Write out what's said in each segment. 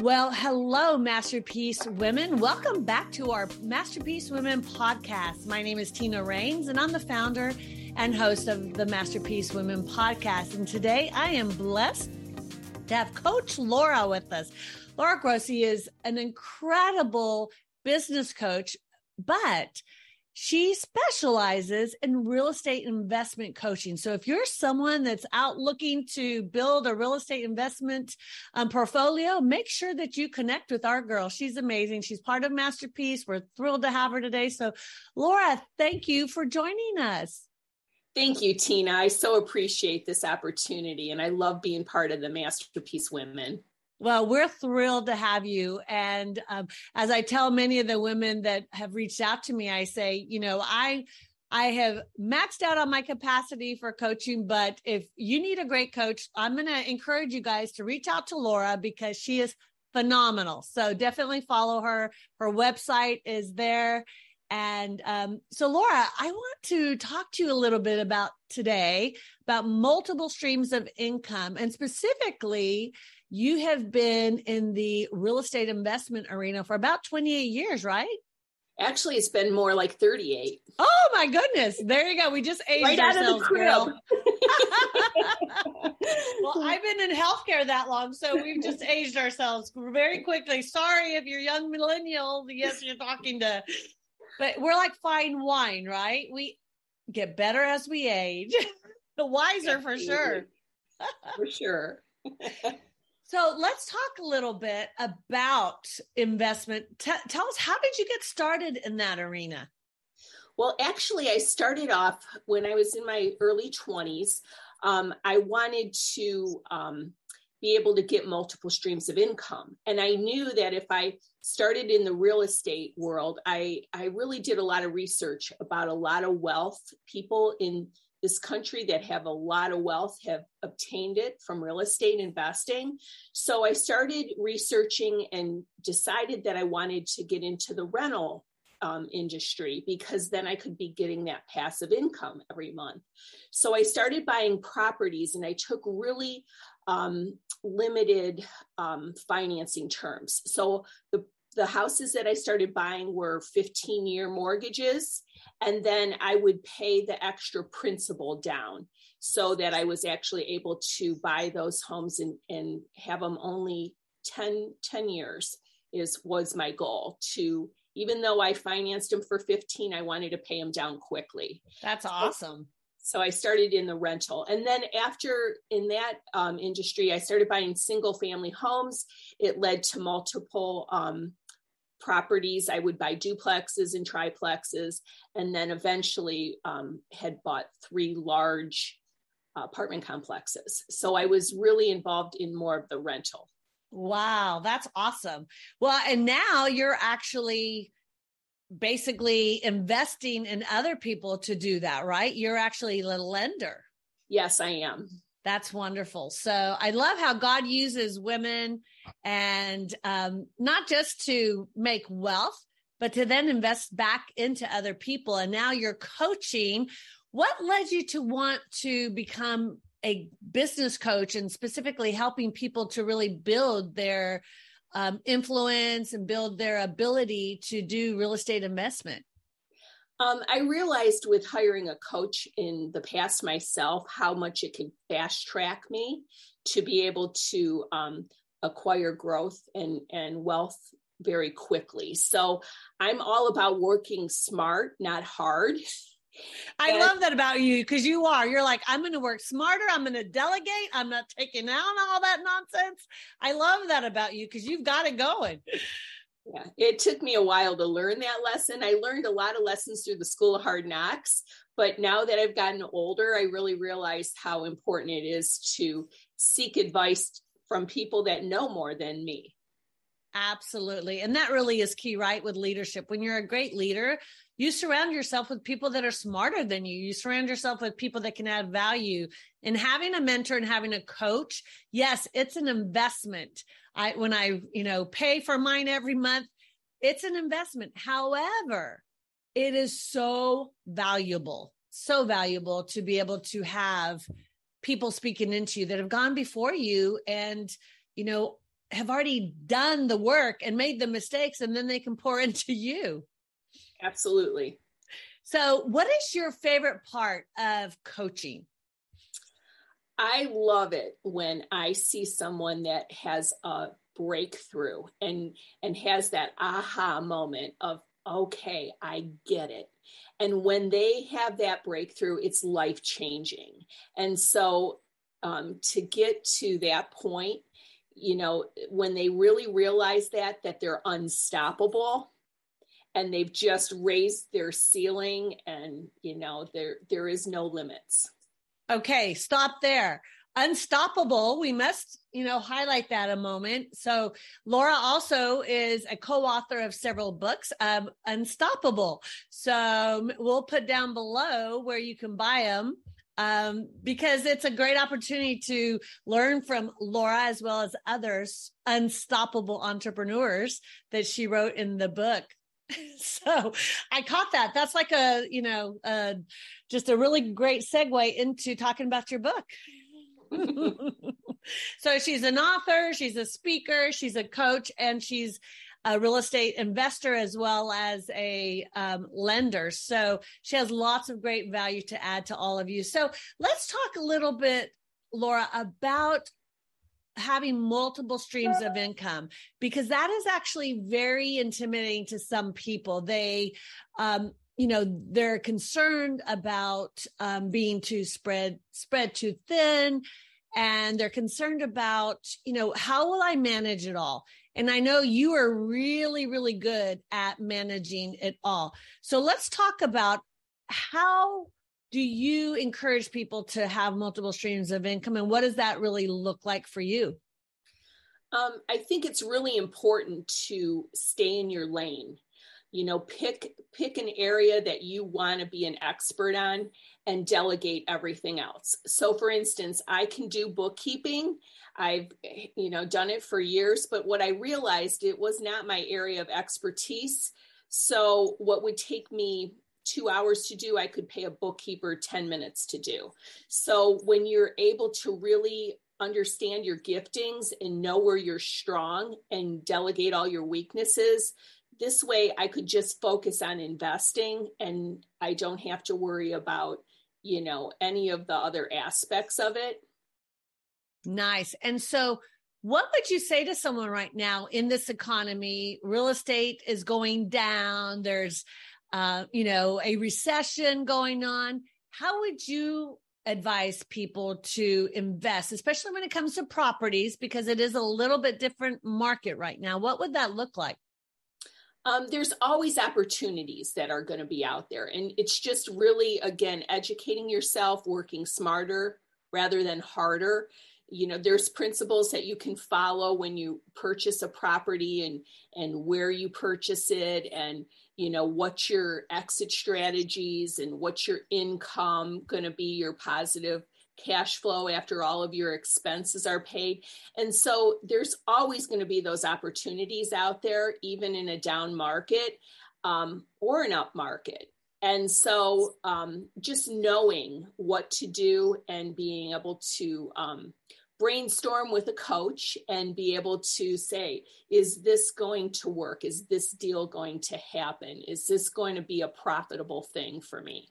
Well, hello, Masterpiece Women. Welcome back to our Masterpiece Women podcast. My name is Tina Rains, and I'm the founder and host of the Masterpiece Women podcast. And today I am blessed to have Coach Laura with us. Laura Croce is an incredible business coach, but she specializes in real estate investment coaching. So if you're someone that's out looking to build a real estate investment um, portfolio, make sure that you connect with our girl. She's amazing. She's part of Masterpiece. We're thrilled to have her today. So Laura, thank you for joining us. Thank you, Tina. I so appreciate this opportunity and I love being part of the Masterpiece Women. Well, we're thrilled to have you. And um, as I tell many of the women that have reached out to me, I say, you know, I I have maxed out on my capacity for coaching, but if you need a great coach, I'm going to encourage you guys to reach out to Laura because she is phenomenal. So definitely follow her. Her website is there. And um, so, Laura, I want to talk to you a little bit about today about multiple streams of income and specifically you have been in the real estate investment arena for about 28 years, right? Actually, it's been more like 38. Oh my goodness. There you go. We just aged right ourselves, out of the crib. well, I've been in healthcare that long, so we've just aged ourselves very quickly. Sorry if you're young millennial. Yes, you're talking to, but we're like fine wine, right? We get better as we age. the wiser for sure. for sure. So let's talk a little bit about investment. T- tell us, how did you get started in that arena? Well, actually, I started off when I was in my early 20s. Um, I wanted to um, be able to get multiple streams of income. And I knew that if I started in the real estate world, I, I really did a lot of research about a lot of wealth people in this country that have a lot of wealth have obtained it from real estate investing. So I started researching and decided that I wanted to get into the rental um, industry because then I could be getting that passive income every month. So I started buying properties and I took really um, limited um, financing terms. So the the houses that I started buying were 15 year mortgages and then I would pay the extra principal down so that I was actually able to buy those homes and, and have them only 10, 10 years is was my goal to even though I financed them for 15, I wanted to pay them down quickly. That's awesome. So, so I started in the rental. And then after in that um, industry, I started buying single family homes. It led to multiple um, properties. I would buy duplexes and triplexes, and then eventually um, had bought three large apartment complexes. So I was really involved in more of the rental. Wow, that's awesome. Well, and now you're actually basically investing in other people to do that, right? You're actually a lender. Yes, I am. That's wonderful. So I love how God uses women and um, not just to make wealth, but to then invest back into other people. And now you're coaching. What led you to want to become a business coach and specifically helping people to really build their um, influence and build their ability to do real estate investment? Um, I realized with hiring a coach in the past myself how much it could fast track me to be able to um, acquire growth and, and wealth very quickly. So I'm all about working smart, not hard. I and, love that about you because you are. You're like, I'm going to work smarter. I'm going to delegate. I'm not taking down all that nonsense. I love that about you because you've got it going. Yeah, it took me a while to learn that lesson. I learned a lot of lessons through the School of Hard Knocks, but now that I've gotten older, I really realized how important it is to seek advice from people that know more than me. Absolutely. And that really is key, right? With leadership. When you're a great leader, you surround yourself with people that are smarter than you. You surround yourself with people that can add value. And having a mentor and having a coach, yes, it's an investment. I when I, you know, pay for mine every month, it's an investment. However, it is so valuable, so valuable to be able to have people speaking into you that have gone before you and, you know, have already done the work and made the mistakes and then they can pour into you. Absolutely. So, what is your favorite part of coaching? I love it when I see someone that has a breakthrough and and has that aha moment of okay, I get it. And when they have that breakthrough, it's life changing. And so um, to get to that point, you know, when they really realize that, that they're unstoppable and they've just raised their ceiling and, you know, there, there is no limits. Okay, stop there. Unstoppable we must you know highlight that a moment. So laura also is a co-author of several books um, unstoppable. So we'll put down below where you can buy them um, because it's a great opportunity to learn from laura as well as others unstoppable entrepreneurs that she wrote in the book so I caught that. That's like a, you know, uh, just a really great segue into talking about your book. so she's an author, she's a speaker, she's a coach, and she's a real estate investor as well as a um, lender. So she has lots of great value to add to all of you. So let's talk a little bit, Laura, about having multiple streams of income because that is actually very intimidating to some people. They, um, you know they're concerned about um, being too spread spread too thin and they're concerned about you know how will i manage it all and i know you are really really good at managing it all. So let's talk about how do you encourage people to have multiple streams of income and what does that really look like for you? Um, i think it's really important to stay in your lane you know pick pick an area that you want to be an expert on and delegate everything else. So for instance i can do bookkeeping. I've you know done it for years but what i realized it was not my area of expertise. So what would take me two hours to do i could pay a bookkeeper 10 minutes to do. So when you're able to really understand your giftings and know where you're strong and delegate all your weaknesses this way I could just focus on investing and I don't have to worry about, you know, any of the other aspects of it. Nice. And so what would you say to someone right now in this economy? Real estate is going down. There's, uh, you know, a recession going on. How would you advise people to invest, especially when it comes to properties, because it is a little bit different market right now? What would that look like? Um, there's always opportunities that are going to be out there. And it's just really, again, educating yourself, working smarter rather than harder. You know, there's principles that you can follow when you purchase a property and and where you purchase it and you know what your exit strategies and what's your income going to be your positive cash flow after all of your expenses are paid. And so there's always going to be those opportunities out there, even in a down market um, or an up market. And so um, just knowing what to do and being able to um, brainstorm with a coach and be able to say, is this going to work? Is this deal going to happen? Is this going to be a profitable thing for me?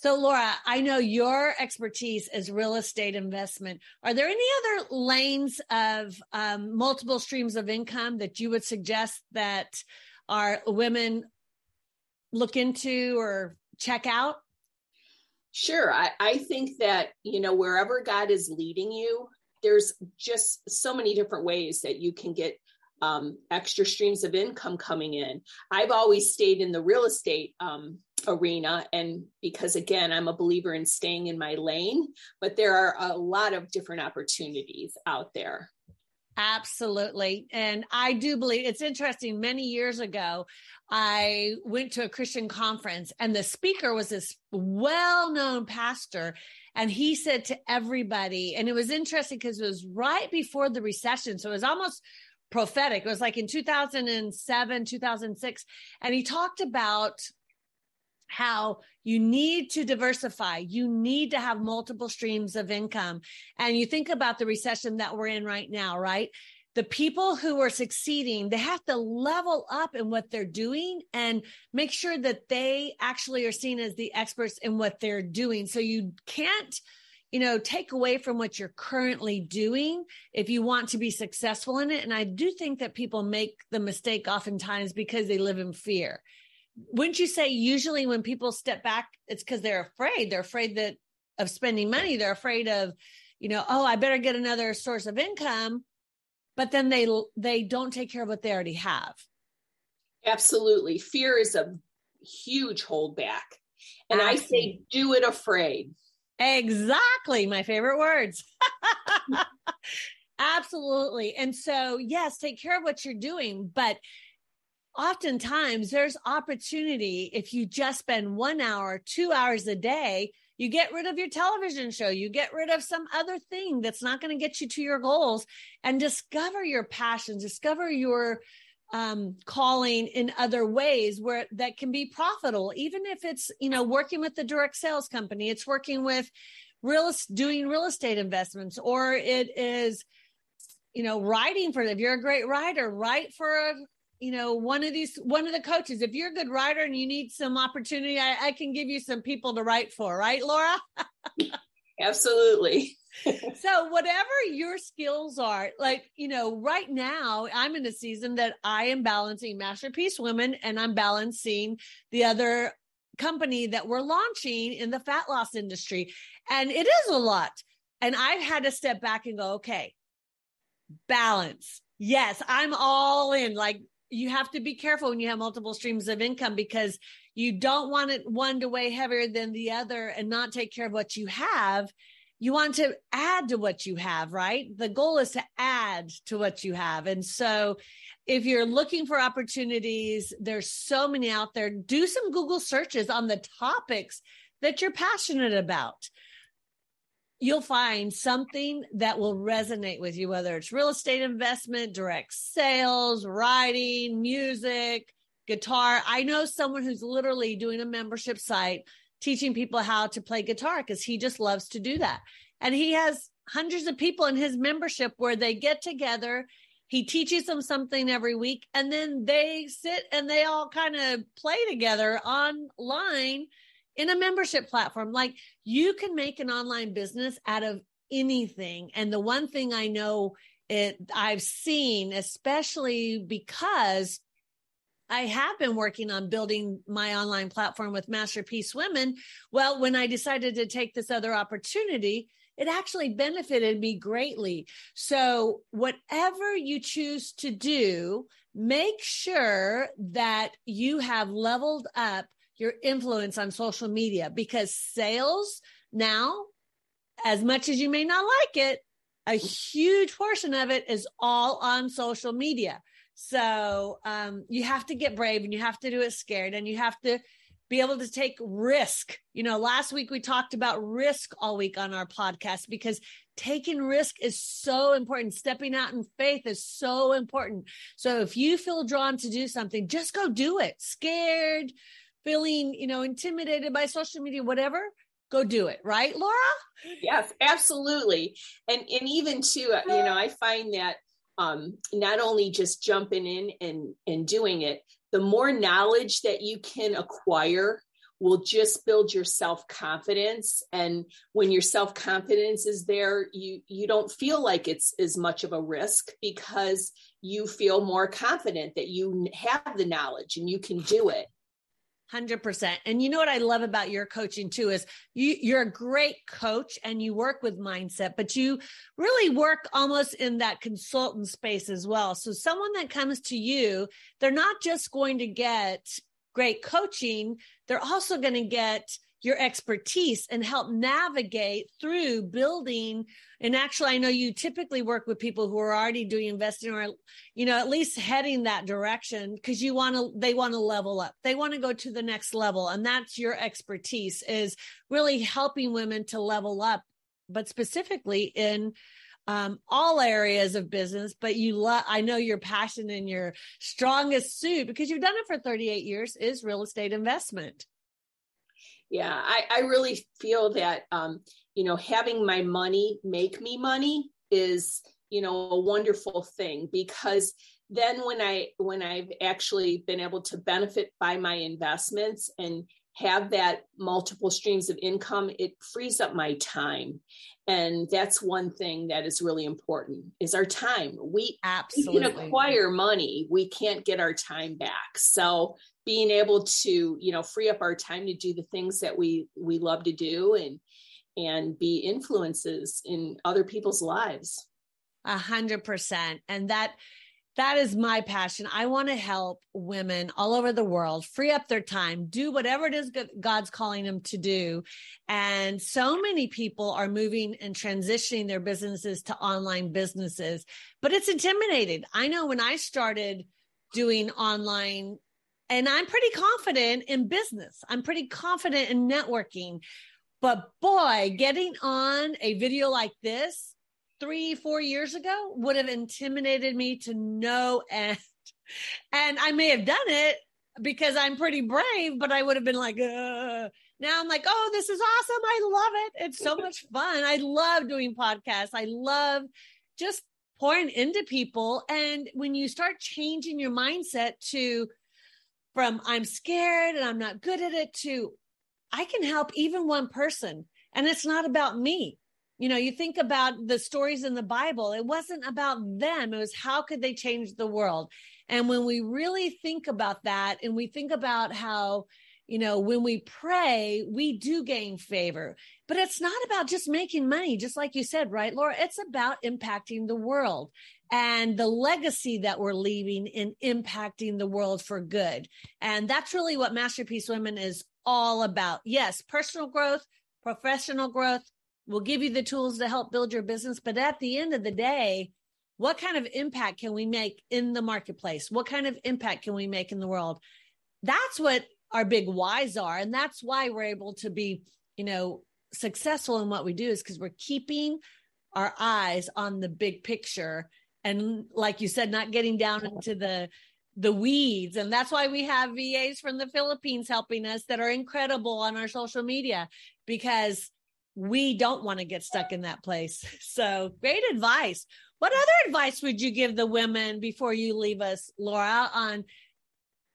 So, Laura, I know your expertise is real estate investment. Are there any other lanes of um, multiple streams of income that you would suggest that our women look into or check out? Sure. I, I think that, you know, wherever God is leading you, there's just so many different ways that you can get um, extra streams of income coming in. I've always stayed in the real estate um, arena and because again i'm a believer in staying in my lane but there are a lot of different opportunities out there Absolutely. And I do believe it's interesting. Many years ago, I went to a Christian conference and the speaker was this well known pastor. And he said to everybody, and it was interesting because it was right before the recession. So it was almost prophetic. It was like in 2007, 2006. And he talked about how you need to diversify. You need to have multiple streams of income. And you think about the recession that we're in right now, right? The people who are succeeding, they have to level up in what they're doing and make sure that they actually are seen as the experts in what they're doing. So you can't you know, take away from what you're currently doing if you want to be successful in it. And I do think that people make the mistake oftentimes because they live in fear wouldn't you say usually when people step back, it's because they're afraid. They're afraid that of spending money. They're afraid of, you know, oh, I better get another source of income. But then they they don't take care of what they already have. Absolutely. Fear is a huge holdback. And I say do it afraid. Exactly. My favorite words. Absolutely. And so, yes, take care of what you're doing, but oftentimes there's opportunity if you just spend one hour, two hours a day. You get rid of your television show, you get rid of some other thing that's not going to get you to your goals and discover your passions, discover your um, calling in other ways where that can be profitable, even if it's, you know, working with the direct sales company, it's working with real, doing real estate investments, or it is, you know, writing for, if you're a great writer, write for a you know, one of these, one of the coaches, if you're a good writer and you need some opportunity, I, I can give you some people to write for, right, Laura? Absolutely. So whatever your skills are, like, you know, right now I'm in a season that I am balancing Masterpiece Women and I'm balancing the other company that we're launching in the fat loss industry. And it is a lot. And I've had to step back and go, okay, balance. Yes, I'm all in. Like you have to be careful when you have multiple streams of income because you don't want it one to weigh heavier than the other and not take care of what you have. You want to add to what you have, right? The goal is to add to what you have. And so if you're looking for opportunities, there's so many out there. Do some Google searches on the topics that you're passionate about you'll find something that will resonate with you, whether it's real estate investment, direct sales, writing, music, guitar. I know someone who's literally doing a membership site teaching people how to play guitar because he just loves to do that. And he has hundreds of people in his membership where they get together. He teaches them something every week and then they sit and they all kind of play together online in a membership platform. Like you can make an online business out of anything. And the one thing I know it I've seen, especially because I have been working on building my online platform with Masterpiece Women. Well, when I decided to take this other opportunity, it actually benefited me greatly. So, whatever you choose to do, make sure that you have leveled up your influence on social media because sales now, as much as you may not like it, a huge portion of it is all on social media. So um, you have to get brave and you have to do it scared and you have to be able to take risk. You know, last week we talked about risk all week on our podcast because taking risk is so important. Stepping out in faith is so important. So if you feel drawn to do something, just go do it. Scared, feeling, you know, intimidated by social media, whatever, go do it. Right, Laura? Yes, absolutely. And and even too, uh, you know, I find that um, not only just jumping in and and doing it, the more knowledge that you can acquire will just build your self-confidence. And when your self-confidence is there you you don't feel like it's as much of a risk because you feel more confident that you have the knowledge and you can do it 100%. And you know what I love about your coaching too is you you're a great coach and you work with mindset, but you really work almost in that consultant space as well. So someone that comes to you, they're not just going to get great coaching, they're also going to get your expertise and help navigate through building. And actually i know you typically work with people who are already doing investing or you know at least heading that direction because you want to they want to level up. They want to go to the next level and that's your expertise is really helping women to level up but specifically in um, all areas of business, but you love, I know your passion and your strongest suit because you've done it for 38 years is real estate investment. Yeah, I, I really feel that, um, you know, having my money make me money is, you know, a wonderful thing because then when I when I've actually been able to benefit by my investments and have that multiple streams of income, it frees up my time. And that's one thing that is really important is our time. We absolutely we can acquire money. We can't get our time back. So being able to, you know, free up our time to do the things that we we love to do and and be influences in other people's lives. A hundred percent. And that that is my passion. I want to help women all over the world free up their time, do whatever it is God's calling them to do. And so many people are moving and transitioning their businesses to online businesses, but it's intimidated. I know when I started doing online and I'm pretty confident in business. I'm pretty confident in networking. But boy, getting on a video like this three, four years ago would have intimidated me to no end. And I may have done it because I'm pretty brave, but I would have been like, Ugh. now I'm like, oh, this is awesome. I love it. It's so much fun. I love doing podcasts. I love just pouring into people. And when you start changing your mindset to from I'm scared and I'm not good at it to I can help even one person. And it's not about me. You know, you think about the stories in the Bible, it wasn't about them. It was how could they change the world? And when we really think about that and we think about how, you know, when we pray, we do gain favor, but it's not about just making money, just like you said, right, Laura? It's about impacting the world and the legacy that we're leaving in impacting the world for good. And that's really what Masterpiece Women is all about. Yes, personal growth, professional growth, We'll give you the tools to help build your business. But at the end of the day, what kind of impact can we make in the marketplace? What kind of impact can we make in the world? That's what our big whys are. And that's why we're able to be, you know, successful in what we do is because we're keeping our eyes on the big picture. And like you said, not getting down into the the weeds. And that's why we have VAs from the Philippines helping us that are incredible on our social media because we don't want to get stuck in that place. So great advice. What other advice would you give the women before you leave us, Laura, on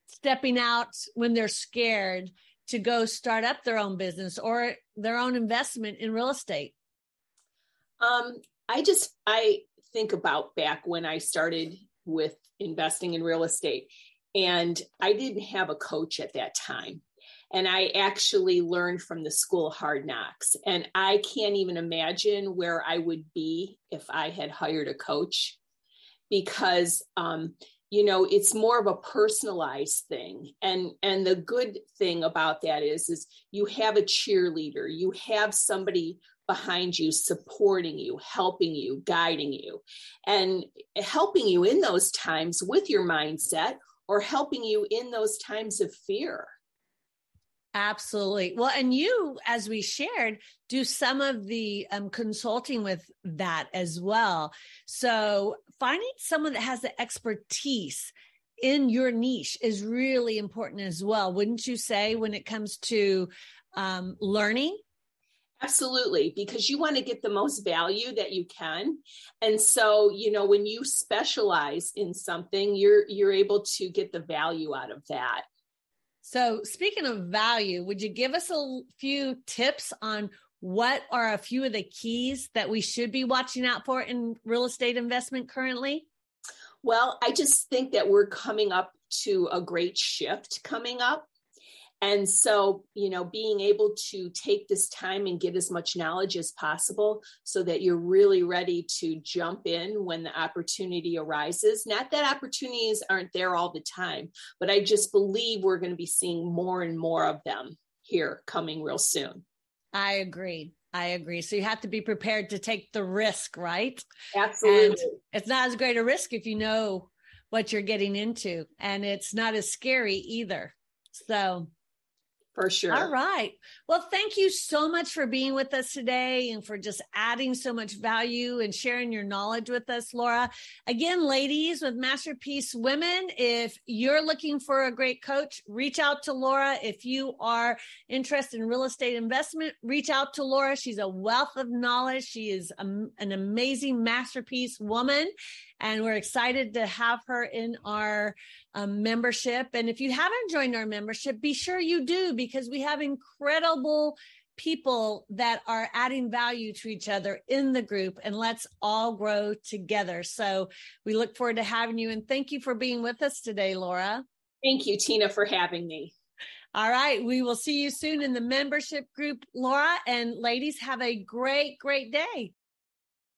stepping out when they're scared to go start up their own business or their own investment in real estate? Um, I just I think about back when I started with investing in real estate and I didn't have a coach at that time and I actually learned from the school hard knocks. And I can't even imagine where I would be if I had hired a coach because um, you know it's more of a personalized thing. And and the good thing about that is is you have a cheerleader. You have somebody behind you supporting you helping you guiding you and helping you in those times with your mindset or helping you in those times of fear Absolutely. Well, and you, as we shared, do some of the um, consulting with that as well. So finding someone that has the expertise in your niche is really important as well. Wouldn't you say when it comes to um, learning? Absolutely, because you want to get the most value that you can. And so, you know, when you specialize in something, you're you're able to get the value out of that. So, speaking of value, would you give us a few tips on what are a few of the keys that we should be watching out for in real estate investment currently? Well, I just think that we're coming up to a great shift coming up. And so, you know, being able to take this time and get as much knowledge as possible so that you're really ready to jump in when the opportunity arises. Not that opportunities aren't there all the time, but I just believe we're going to be seeing more and more of them here coming real soon. I agree. I agree. So you have to be prepared to take the risk, right? Absolutely. And it's not as great a risk if you know what you're getting into, and it's not as scary either. So for sure. All right. Well, thank you so much for being with us today and for just adding so much value and sharing your knowledge with us, Laura. Again, ladies with Masterpiece Women, if you're looking for a great coach, reach out to Laura. If you are interested in real estate investment, reach out to Laura. She's a wealth of knowledge. She is a, an amazing masterpiece woman and we're excited to have her in our um, membership. And if you haven't joined our membership, be sure you do because we have incredible people that are adding value to each other in the group and let's all grow together. So we look forward to having you and thank you for being with us today, Laura. Thank you, Tina, for having me. All right. We will see you soon in the membership group, Laura. And ladies, have a great, great day.